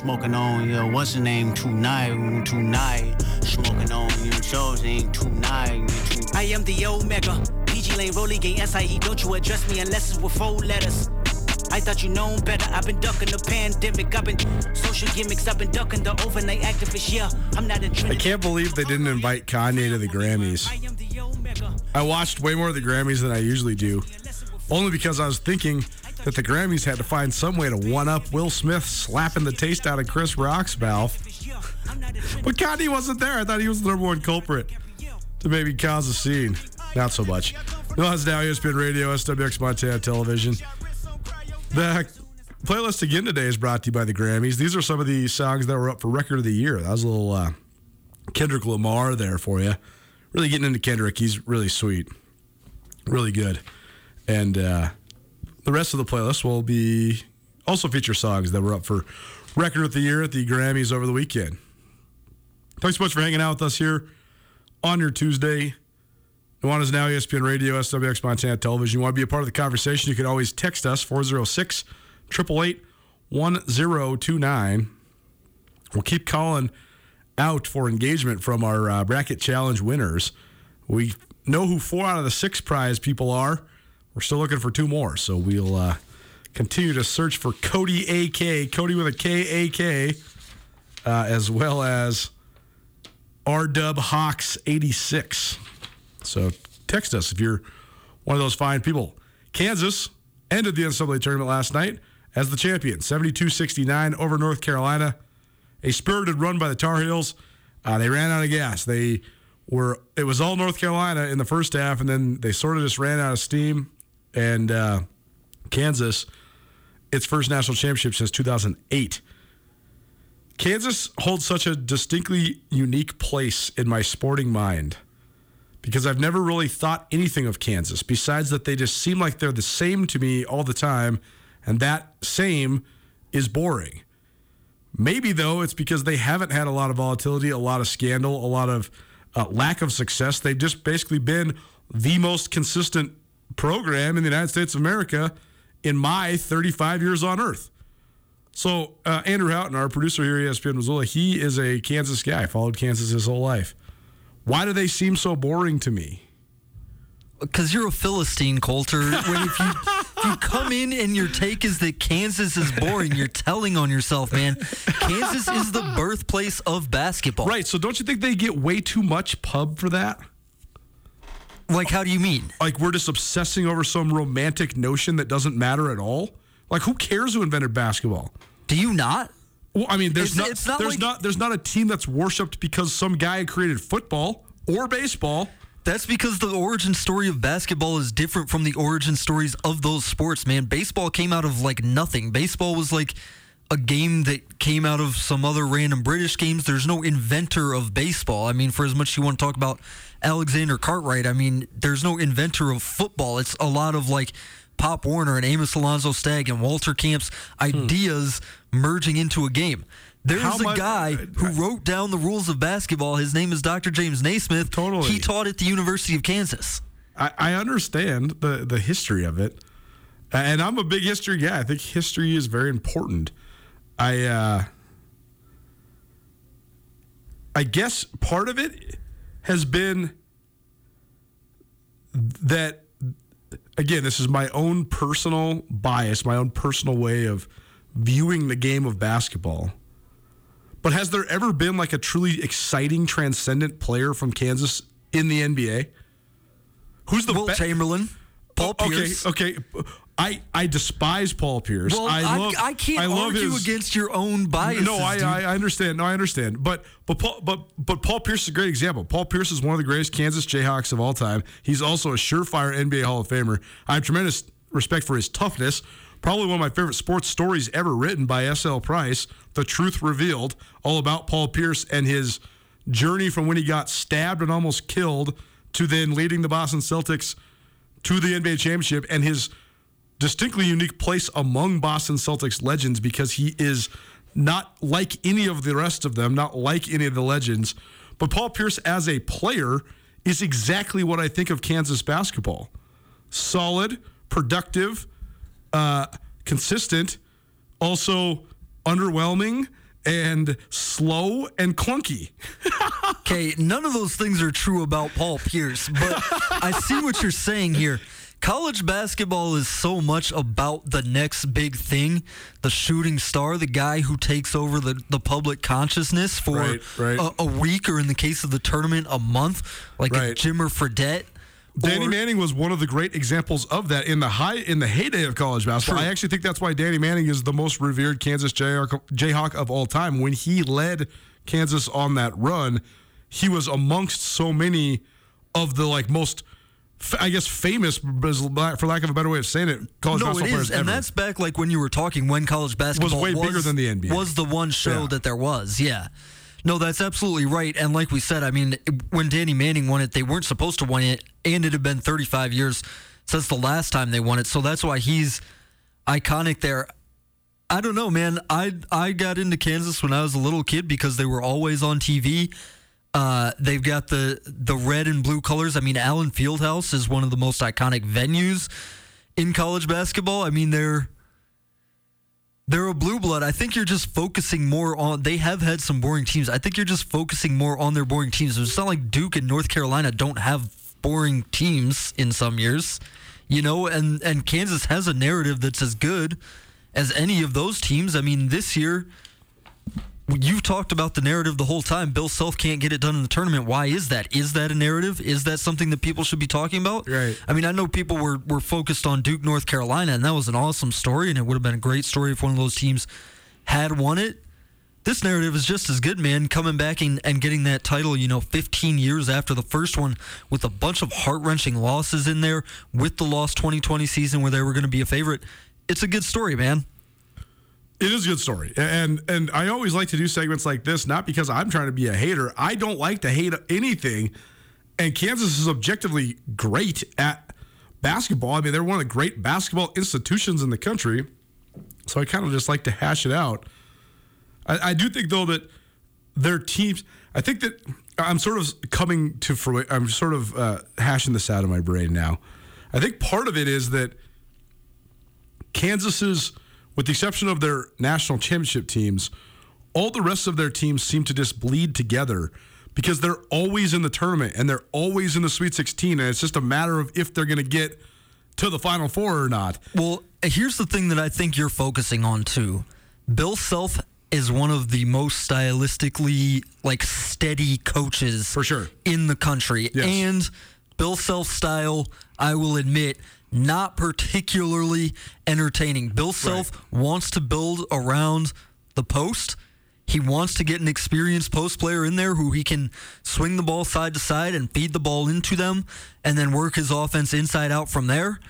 [SPEAKER 10] Smoking on, yeah, what's the name? Tonight, tonight. Smoking on, you shows ain't tonight.
[SPEAKER 11] I am the Omega. PG Lane, Rolly Gang, SIE. Don't you address me unless it's with four letters. I thought you known better. I've been ducking the pandemic. I've been social gimmicks. I've been ducking the overnight activists. Yeah, I'm not a trend.
[SPEAKER 1] I can't believe they didn't invite Kanye to the Grammys. I watched way more of the Grammys than I usually do, only because I was thinking that the Grammys had to find some way to one up Will Smith slapping the taste out of Chris Rock's mouth. but Kanye wasn't there. I thought he was the number one culprit to maybe cause a scene. Not so much. No, it's now ESPN Radio, SWX Montana Television. The playlist again today is brought to you by the Grammys. These are some of the songs that were up for Record of the Year. That was a little uh, Kendrick Lamar there for you. Really getting into Kendrick. He's really sweet, really good. And uh, the rest of the playlist will be also feature songs that were up for Record of the Year at the Grammys over the weekend. Thanks so much for hanging out with us here on your Tuesday. Nuanez Now, ESPN Radio, SWX Montana Television. You want to be a part of the conversation, you can always text us, 406 888 1029. We'll keep calling out for engagement from our uh, bracket challenge winners. We know who four out of the six prize people are. We're still looking for two more, so we'll uh, continue to search for Cody AK, Cody with a K A K, uh, as well as R Dub Hawks 86. So text us if you're one of those fine people. Kansas ended the NCAA tournament last night as the champion, 72 69 over North Carolina. A spirited run by the Tar Heels. Uh, they ran out of gas. They were, it was all North Carolina in the first half, and then they sort of just ran out of steam. And uh, Kansas, its first national championship since 2008. Kansas holds such a distinctly unique place in my sporting mind because I've never really thought anything of Kansas besides that they just seem like they're the same to me all the time, and that same is boring. Maybe, though, it's because they haven't had a lot of volatility, a lot of scandal, a lot of uh, lack of success. They've just basically been the most consistent program in the United States of America in my 35 years on earth. So, uh, Andrew Houghton, our producer here at ESPN Missoula, he is a Kansas guy, followed Kansas his whole life. Why do they seem so boring to me?
[SPEAKER 2] because you're a Philistine, Colter. [LAUGHS] When if you if you come in and your take is that Kansas is boring, you're telling on yourself, man. Kansas is the birthplace of basketball.
[SPEAKER 1] Right. So don't you think they get way too much pub for that?
[SPEAKER 2] Like, how do you mean?
[SPEAKER 1] Like we're just obsessing over some romantic notion that doesn't matter at all. Like who cares who invented basketball?
[SPEAKER 2] Do you not?
[SPEAKER 1] Well, I mean, there's
[SPEAKER 2] It's-
[SPEAKER 1] not,
[SPEAKER 2] it's not
[SPEAKER 1] there's
[SPEAKER 2] like-
[SPEAKER 1] not there's not a team that's worshipped because some guy created football or baseball.
[SPEAKER 2] That's because the origin story of basketball is different from the origin stories of those sports, man. Baseball came out of like nothing. Baseball was like a game that came out of some other random British games. There's no inventor of baseball. I mean, for as much as you want to talk about Alexander Cartwright, I mean, there's no inventor of football. It's a lot of like Pop Warner and Amos Alonzo Stagg and Walter Camp's hmm. ideas merging into a game. There's
[SPEAKER 1] How
[SPEAKER 2] a
[SPEAKER 1] much-
[SPEAKER 2] guy who wrote down the rules of basketball. His name is Dr. James Naismith.
[SPEAKER 1] Totally.
[SPEAKER 2] He taught at the University of Kansas.
[SPEAKER 1] I, I understand the the history of it, and I'm a big history guy. I think history is very important. I uh, I guess part of it has been that again, this is my own personal bias, my own personal way of viewing the game of basketball. But has there ever been like a truly exciting, transcendent player from Kansas in the NBA? Who's the
[SPEAKER 2] Will
[SPEAKER 1] be-
[SPEAKER 2] Chamberlain, Paul
[SPEAKER 1] okay,
[SPEAKER 2] Pierce.
[SPEAKER 1] Okay, I I despise Paul Pierce.
[SPEAKER 2] Well,
[SPEAKER 1] I
[SPEAKER 2] I,
[SPEAKER 1] love.
[SPEAKER 2] I can't
[SPEAKER 1] I love
[SPEAKER 2] argue
[SPEAKER 1] his,
[SPEAKER 2] against your own biases.
[SPEAKER 1] no, I,
[SPEAKER 2] dude.
[SPEAKER 1] I I understand. No, I understand. But but Paul but but Paul Pierce is a great example. Paul Pierce is one of the greatest Kansas Jayhawks of all time. He's also a surefire NBA Hall of Famer. I have tremendous respect for his toughness. Probably one of my favorite sports stories ever written by S.L. Price, The Truth Revealed, all about Paul Pierce and his journey from when he got stabbed and almost killed to then leading the Boston Celtics to the NBA championship and his distinctly unique place among Boston Celtics legends because he is not like any of the rest of them, not like any of the legends. But Paul Pierce as a player is exactly what I think of Kansas basketball solid, productive, uh, consistent, also underwhelming and slow and clunky. [LAUGHS]
[SPEAKER 2] Okay, none of those things are true about Paul Pierce, but I see what you're saying here. College basketball is so much about the next big thing, the shooting star, the guy who takes over the, the public consciousness for
[SPEAKER 1] Right, right.
[SPEAKER 2] A, a week, or in the case of the tournament, a month, like a
[SPEAKER 1] Right.
[SPEAKER 2] Jimmer Fredette.
[SPEAKER 1] Danny Manning was one of the great examples of that in the high in the heyday of college basketball.
[SPEAKER 2] True.
[SPEAKER 1] I actually think that's why Danny Manning is the most revered Kansas Jayhawk, Jayhawk of all time. When he led Kansas on that run, he was amongst so many of the like most, I guess, famous, for lack of a better way of saying it, college
[SPEAKER 2] no,
[SPEAKER 1] basketball
[SPEAKER 2] it
[SPEAKER 1] players
[SPEAKER 2] and
[SPEAKER 1] ever.
[SPEAKER 2] that's back like when you were talking when college basketball was
[SPEAKER 1] way bigger than the NBA.
[SPEAKER 2] Was the one show
[SPEAKER 1] Yeah.
[SPEAKER 2] that there was? Yeah. No, that's absolutely right. And like we said, I mean, when Danny Manning won it, they weren't supposed to win it, and it had been 35 years since the last time they won it. So that's why he's iconic there. I don't know, man. I I got into Kansas when I was a little kid because they were always on TV. Uh, they've got the the red and blue colors. I mean, Allen Fieldhouse is one of the most iconic venues in college basketball. I mean, they're they're a blue blood. I think you're just focusing more on. They have had some boring teams. I think you're just focusing more on their boring teams. It's not like Duke and North Carolina don't have boring teams in some years, you know. And and Kansas has a narrative that's as good as any of those teams. I mean, this year you've talked about the narrative the whole time. Bill Self can't get it done in the tournament. Why is that? Is that a narrative? Is that something that people should be talking about?
[SPEAKER 1] Right.
[SPEAKER 2] I mean, I know people were, were focused on Duke, North Carolina, and that was an awesome story, and it would have been a great story if one of those teams had won it. This narrative is just as good, man, coming back and, and getting that title, you know, 15 years after the first one with a bunch of heart wrenching losses in there, with the lost 2020 season where they were going to be a favorite. It's a good story, man.
[SPEAKER 1] It is a good story, and and I always like to do segments like this, not because I'm trying to be a hater. I don't like to hate anything, and Kansas is objectively great at basketball. I mean, they're one of the great basketball institutions in the country, so I kind of just like to hash it out. I, I do think though that their teams. I think that I'm sort of coming to fruition. I'm sort of uh, hashing this out of my brain now. I think part of it is that Kansas's, with the exception of their national championship teams, all the rest of their teams seem to just bleed together because they're always in the tournament and they're always in the Sweet 16, and it's just a matter of if they're going to get to the Final Four or not.
[SPEAKER 2] Well, here's the thing that I think you're focusing on too. Bill Self is one of the most stylistically like steady coaches
[SPEAKER 1] for sure
[SPEAKER 2] in the country,
[SPEAKER 1] Yes.
[SPEAKER 2] and Bill Self style, I will admit. Not particularly entertaining. Bill Self wants to build around the post. He wants to get an experienced post player in there who he can swing the ball side to side and feed the ball into them and then work his offense inside out from there.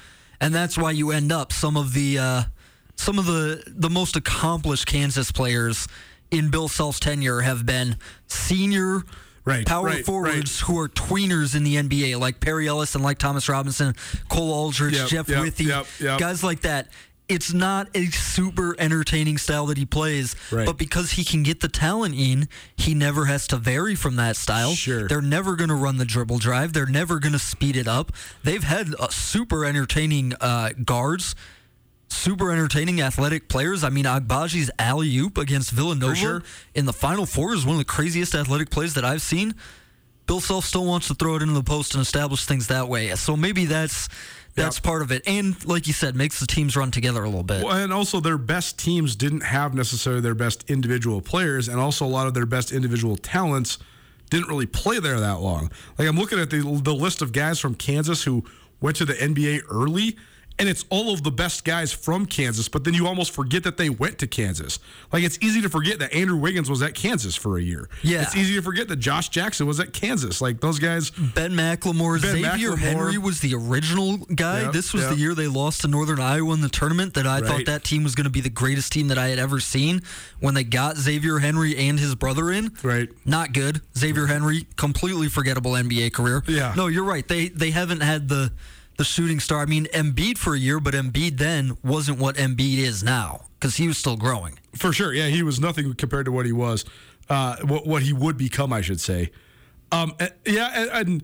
[SPEAKER 2] And that's why you end up some of the uh, some of the the most accomplished Kansas players in Bill Self's tenure have been senior
[SPEAKER 1] Right,
[SPEAKER 2] power
[SPEAKER 1] right,
[SPEAKER 2] forwards who are tweeners in the NBA, like Perry Ellis and like Thomas Robinson, Cole Aldrich,
[SPEAKER 1] Yep,
[SPEAKER 2] Jeff
[SPEAKER 1] yep,
[SPEAKER 2] Withey,
[SPEAKER 1] yep,
[SPEAKER 2] guys like that. It's not a super entertaining style that he plays,
[SPEAKER 1] Right.
[SPEAKER 2] but because he can get the talent in, he never has to vary from that style.
[SPEAKER 1] Sure.
[SPEAKER 2] They're never going to run the dribble drive. They're never going to speed it up. They've had uh, super entertaining uh, guards, super entertaining athletic players. I mean, Agbaji's alley oop against Villanova
[SPEAKER 1] sure.
[SPEAKER 2] in the Final Four is one of the craziest athletic plays that I've seen. Bill Self still wants to throw it into the post and establish things that way. So maybe that's that's part of it. And like you said, makes the teams run together a little bit.
[SPEAKER 1] Well, and also their best teams didn't have necessarily their best individual players, and also a lot of their best individual talents didn't really play there that long. Like I'm looking at the the list of guys from Kansas who went to the NBA early. And it's all of the best guys from Kansas, but then you almost forget that they went to Kansas. Like it's easy to forget that Andrew Wiggins was at Kansas for a year.
[SPEAKER 2] Yeah.
[SPEAKER 1] It's easy to forget that Josh Jackson was at Kansas. Like those guys.
[SPEAKER 2] Ben McLemore,
[SPEAKER 1] Ben
[SPEAKER 2] Xavier
[SPEAKER 1] McLemore.
[SPEAKER 2] Henry was the original guy.
[SPEAKER 1] Yep,
[SPEAKER 2] this was
[SPEAKER 1] yep.
[SPEAKER 2] the year they lost to Northern Iowa in the tournament. That I thought that team was going to be the greatest team that I had ever seen. When they got Xavier Henry and his brother in,
[SPEAKER 1] right?
[SPEAKER 2] Not good. Xavier Henry, completely forgettable NBA career.
[SPEAKER 1] Yeah.
[SPEAKER 2] No, you're right. They they haven't had the the shooting star. I mean, Embiid for a year, but Embiid then wasn't what Embiid is now because he was still growing.
[SPEAKER 1] For sure, yeah, he was nothing compared to what he was, uh, what what he would become, I should say. Um, and- yeah, and, and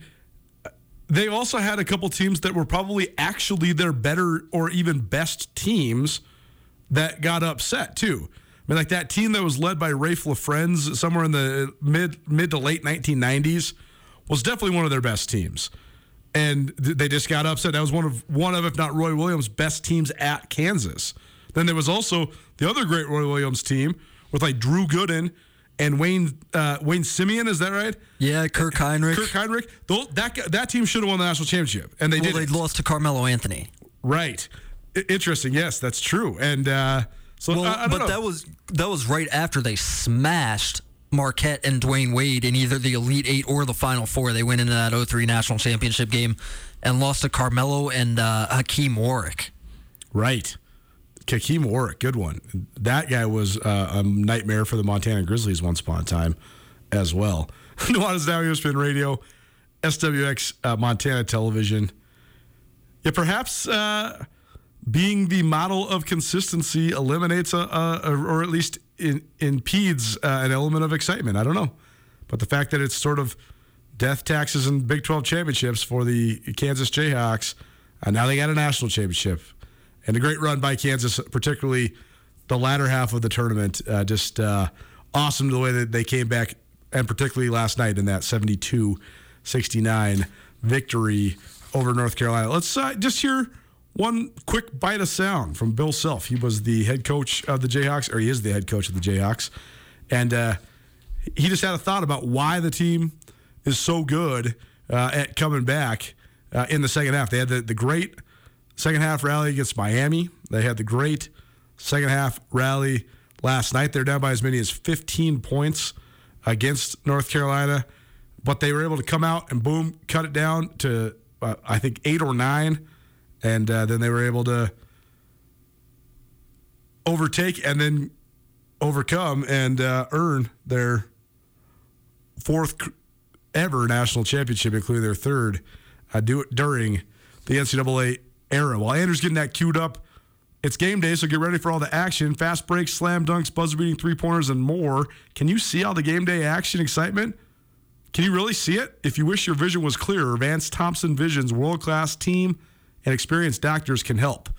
[SPEAKER 1] they also had a couple teams that were probably actually their better or even best teams that got upset too. I mean, like that team that was led by Raef LaFrentz somewhere in the mid mid to late 1990s was definitely one of their best teams, and th- they just got upset. That was one of one of, if not Roy Williams' best teams at Kansas. Then there was also the other great Roy Williams team with like Drew Gooden and Wayne uh, Wayne Simien. Is that right?
[SPEAKER 2] Yeah, Kirk Hinrich.
[SPEAKER 1] Kirk Hinrich. That that team should have won the national championship, and they
[SPEAKER 2] well,
[SPEAKER 1] did.
[SPEAKER 2] they lost to Carmelo Anthony.
[SPEAKER 1] Right. I- interesting. Yes, that's true. And uh, so
[SPEAKER 2] Well,
[SPEAKER 1] I, I
[SPEAKER 2] but
[SPEAKER 1] know.
[SPEAKER 2] that was that was right after they smashed Marquette and Dwyane Wade in either the Elite Eight or the Final Four. They went into that 03 national championship game and lost to Carmelo and uh, Hakim Warrick.
[SPEAKER 1] Right. Kakeem Warrick, good one. That guy was uh, a nightmare for the Montana Grizzlies once upon a time as well. [LAUGHS] Nuanez Now ESPN Radio, SWX uh, Montana Television. Yeah, perhaps uh, being the model of consistency eliminates a, a, a or at least in, impedes uh, an element of excitement. I don't know, but the fact that it's sort of death taxes and Big 12 championships for the Kansas Jayhawks, and now they got a national championship, and a great run by Kansas, particularly the latter half of the tournament. Uh, just uh, awesome the way that they came back, and particularly last night in that 72 69 victory over North Carolina. Let's uh, just hear one quick bite of sound from Bill Self. He was the head coach of the Jayhawks, or he is the head coach of the Jayhawks. And uh, he just had a thought about why the team is so good uh, at coming back uh, in the second half. They had the, the great second half rally against Miami. They had the great second half rally last night. They're down by as many as 15 points against North Carolina, but they were able to come out and boom, cut it down to uh, I think eight or nine, and uh, then they were able to overtake and then overcome and uh, earn their fourth ever national championship, including their third uh, do it during the NCAA era. While Andrew's getting that queued up, it's game day, so get ready for all the action. Fast breaks, slam dunks, buzzer beating three pointers, and more. Can you see all the game day action excitement? Can you really see it? If you wish your vision was clearer, Vance Thompson Vision's world class team and experienced doctors can help.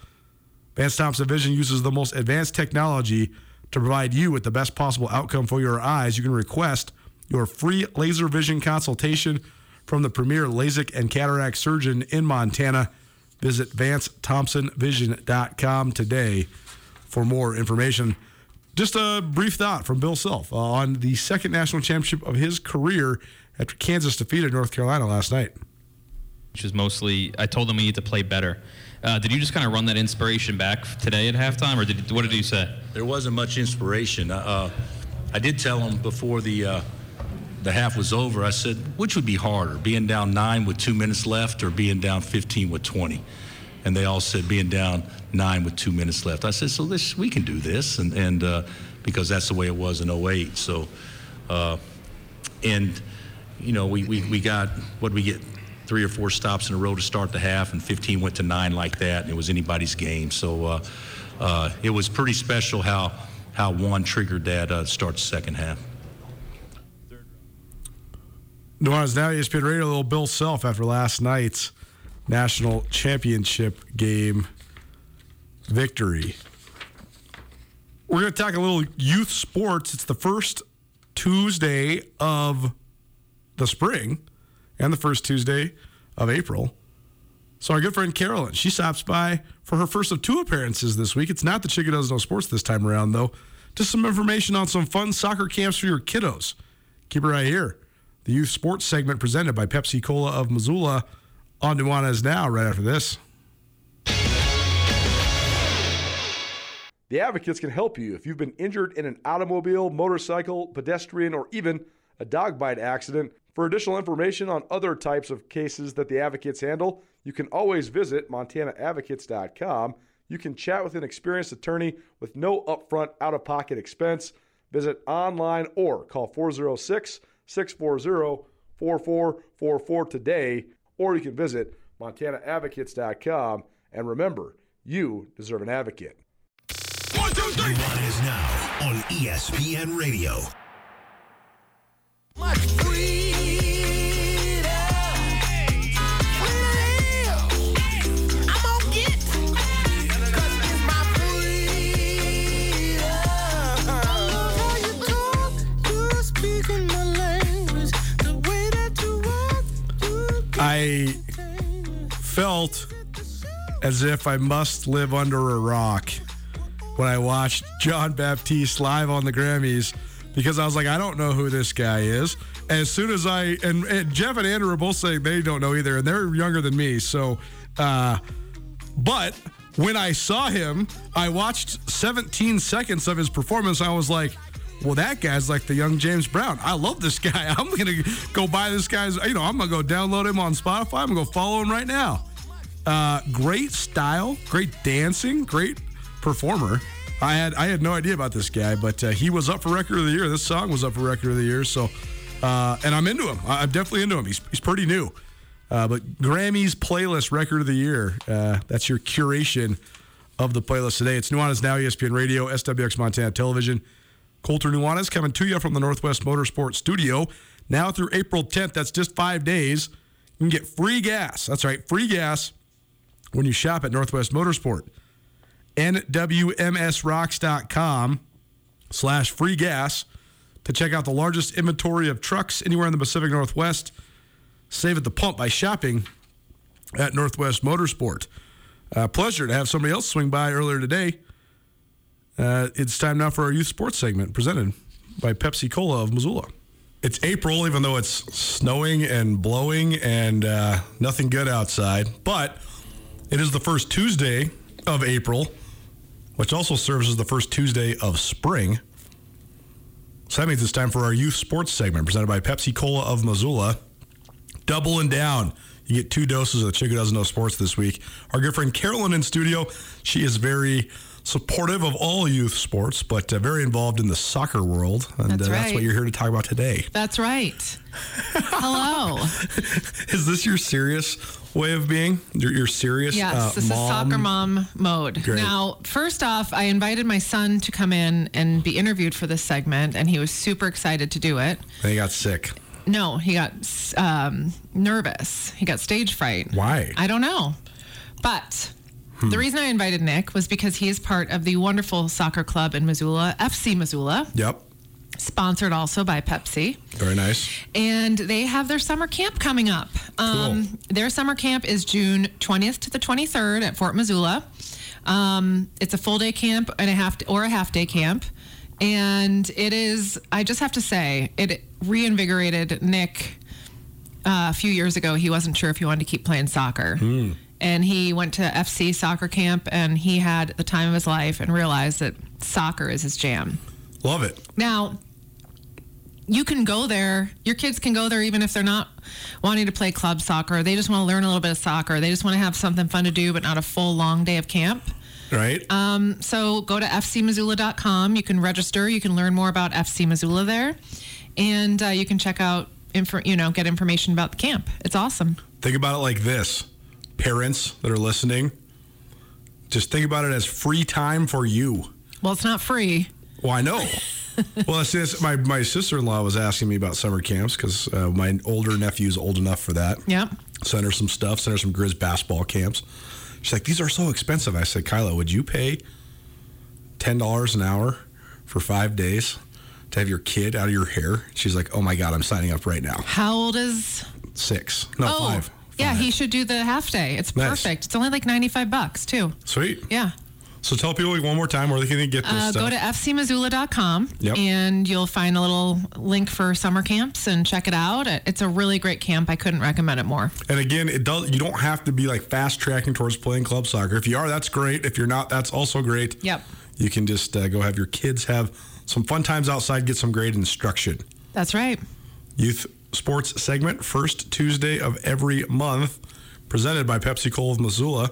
[SPEAKER 1] Vance Thompson Vision uses the most advanced technology to provide you with the best possible outcome for your eyes. You can request your free laser vision consultation from the premier LASIK and cataract surgeon in Montana. Visit VanceThompsonVision.com today for more information. Just a brief thought from Bill Self uh, on the second national championship of his career after Kansas defeated North Carolina last night.
[SPEAKER 12] Which was mostly, I told them we need to play better. Uh, did you just kind of run that inspiration back today at halftime, or did, what did you say?
[SPEAKER 13] There wasn't much inspiration. Uh, I did tell them before the uh, the half was over. I said, which would be harder, being down nine with two minutes left, or being down 15 with 20? And they all said being down nine with two minutes left. I said, so this we can do this, and and uh, because that's the way it was in 08. So, uh, and you know, we, we, we got what we get three or four stops in a row to start the half, and 15 went to nine like that, and it was anybody's game. So uh, uh, it was pretty special how how one triggered that uh, start second half.
[SPEAKER 1] Nuanez now ESPN Radio, a little Bill Self after last night's national championship game victory. We're going to talk a little youth sports. It's the first Tuesday of the spring and the first Tuesday of April. So our good friend Carolyn, she stops by for her first of two appearances this week. It's not the Chick Does No Sports this time around, though. Just some information on some fun soccer camps for your kiddos. Keep it right here. The youth sports segment presented by Pepsi Cola of Missoula on Nuanez Now, right after this.
[SPEAKER 5] The Advocates can help you if you've been injured in an automobile, motorcycle, pedestrian, or even a dog bite accident. For additional information on other types of cases that the Advocates handle, you can always visit montanaadvocates.com. You can chat with an experienced attorney with no upfront out of pocket expense. Visit online or call 406 640 4444 today, or you can visit montanaadvocates.com. And remember, you deserve an advocate.
[SPEAKER 14] One, two, three. is now on ESPN Radio.
[SPEAKER 1] I felt as if I must live under a rock when I watched Jon Batiste live on the Grammys because I was like, I don't know who this guy is. As soon as I and, and Jeff and Andrew are both saying they don't know either, and they're younger than me. So, uh, but when I saw him, I watched 17 seconds of his performance. I was like, well, that guy's like the young James Brown. I love this guy. [LAUGHS] I'm gonna go buy this guy's. You know, I'm gonna go download him on Spotify. I'm gonna go follow him right now. Uh, great style, great dancing, great performer. I had I had no idea about this guy, but uh, he was up for record of the year. This song was up for record of the year. So, uh, and I'm into him. I'm definitely into him. He's he's pretty new. Uh, but Grammys playlist record of the year. Uh, that's your curation of the playlist today. It's Nuanez Now, ESPN Radio, SWX Montana Television. Colter Nuanez coming to you from the Northwest Motorsports Studio. Now through April 10th, that's just five days. You can get free gas. That's right, free gas when you shop at Northwest Motorsport. NWMSRocks.com slash free gas to check out the largest inventory of trucks anywhere in the Pacific Northwest. Save at the pump by shopping at Northwest Motorsport. Uh, pleasure to have somebody else swing by earlier today. Uh, it's time now for our youth sports segment presented by Pepsi Cola of Missoula. It's April, even though it's snowing and blowing and uh, nothing good outside, but it is the first Tuesday of April, which also serves as the first Tuesday of spring. So that means it's time for our youth sports segment presented by Pepsi Cola of Missoula. Doubling down. You get two doses of the Chick Who Doesn't Know Sports this week. Our good friend Carolyn in studio. She is very supportive of all youth sports, but uh, very involved in the soccer world. And
[SPEAKER 15] That's
[SPEAKER 1] uh, that's what you're here to talk about today.
[SPEAKER 15] That's right. Hello. [LAUGHS]
[SPEAKER 1] Is this your serious way of being? Your, your serious
[SPEAKER 15] Yes,
[SPEAKER 1] uh,
[SPEAKER 15] this is soccer mom mode.
[SPEAKER 1] Great.
[SPEAKER 15] Now, first off, I invited my son to come in and be interviewed for this segment, and he was super excited to do it.
[SPEAKER 1] He got sick.
[SPEAKER 15] No, he got um, nervous. He got stage fright.
[SPEAKER 1] Why?
[SPEAKER 15] I don't know. But
[SPEAKER 1] Hmm.
[SPEAKER 15] the reason I invited Nick was because he is part of the wonderful soccer club in Missoula, FC Missoula.
[SPEAKER 1] Yep.
[SPEAKER 15] sponsored also by Pepsi.
[SPEAKER 16] Very nice.
[SPEAKER 15] And they have their summer camp coming up. Um, Their summer camp is June 20th to the 23rd at Fort Missoula. Um, it's a full day camp and a half or a half day camp. And it is, I just have to say, it reinvigorated Nick uh, a few years ago. He wasn't sure if he wanted to keep playing soccer. And he went to FC soccer camp and he had the time of his life and realized that soccer is his jam.
[SPEAKER 16] Love it.
[SPEAKER 15] Now, you can go there. Your kids can go there even if they're not wanting to play club soccer. They just want to learn a little bit of soccer. They just want to have something fun to do, but not a full long day of camp.
[SPEAKER 16] Right.
[SPEAKER 15] Um, so go to fcmissoula.com. You can register. You can learn more about FC Missoula there, and uh, you can check out, info, you know, get information about the camp. It's awesome.
[SPEAKER 16] Think about it like this parents that are listening, just think about it as free time for you.
[SPEAKER 15] Well, it's not free.
[SPEAKER 16] Well, I know. [LAUGHS] well, it's just, my, my sister in law was asking me about summer camps because uh, my older nephew's old enough for that.
[SPEAKER 15] Yep.
[SPEAKER 16] Send her some stuff, send her some Grizz basketball camps. She's like, these are so expensive. I said, Kyla, would you pay $10 an hour for five days to have your kid out of your hair? She's like, oh my God, I'm signing up right now.
[SPEAKER 15] How old is?
[SPEAKER 16] Six. No,
[SPEAKER 15] oh,
[SPEAKER 16] five.
[SPEAKER 15] Yeah. He should do the half day. It's
[SPEAKER 16] Nice.
[SPEAKER 15] perfect. It's only like ninety-five bucks too.
[SPEAKER 16] Sweet.
[SPEAKER 15] Yeah.
[SPEAKER 16] So tell people one more time where they can get this
[SPEAKER 15] Uh,
[SPEAKER 16] stuff.
[SPEAKER 15] go to fcmissoula.com
[SPEAKER 16] Yep.
[SPEAKER 15] and you'll find a little link for summer camps and check it out. It's a really great camp. I couldn't recommend it more.
[SPEAKER 16] And again, it does. You don't have to be like fast tracking towards playing club soccer. If you are, that's great. If you're not, that's also great.
[SPEAKER 15] Yep.
[SPEAKER 16] You can just uh, go have your kids have some fun times outside, get some great instruction.
[SPEAKER 15] That's right.
[SPEAKER 16] Youth sports segment first Tuesday of every month, presented by Pepsi Cola of Missoula,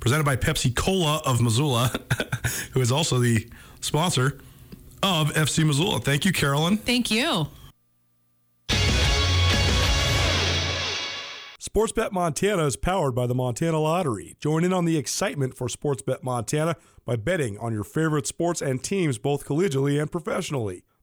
[SPEAKER 16] presented by Pepsi Cola of Missoula, [LAUGHS] who is also the sponsor of FC Missoula. Thank you, Carolyn.
[SPEAKER 15] Thank you.
[SPEAKER 1] Sportsbet Montana is powered by the Montana Lottery. Join in on the excitement for Sportsbet Montana by betting on your favorite sports and teams both collegially and professionally.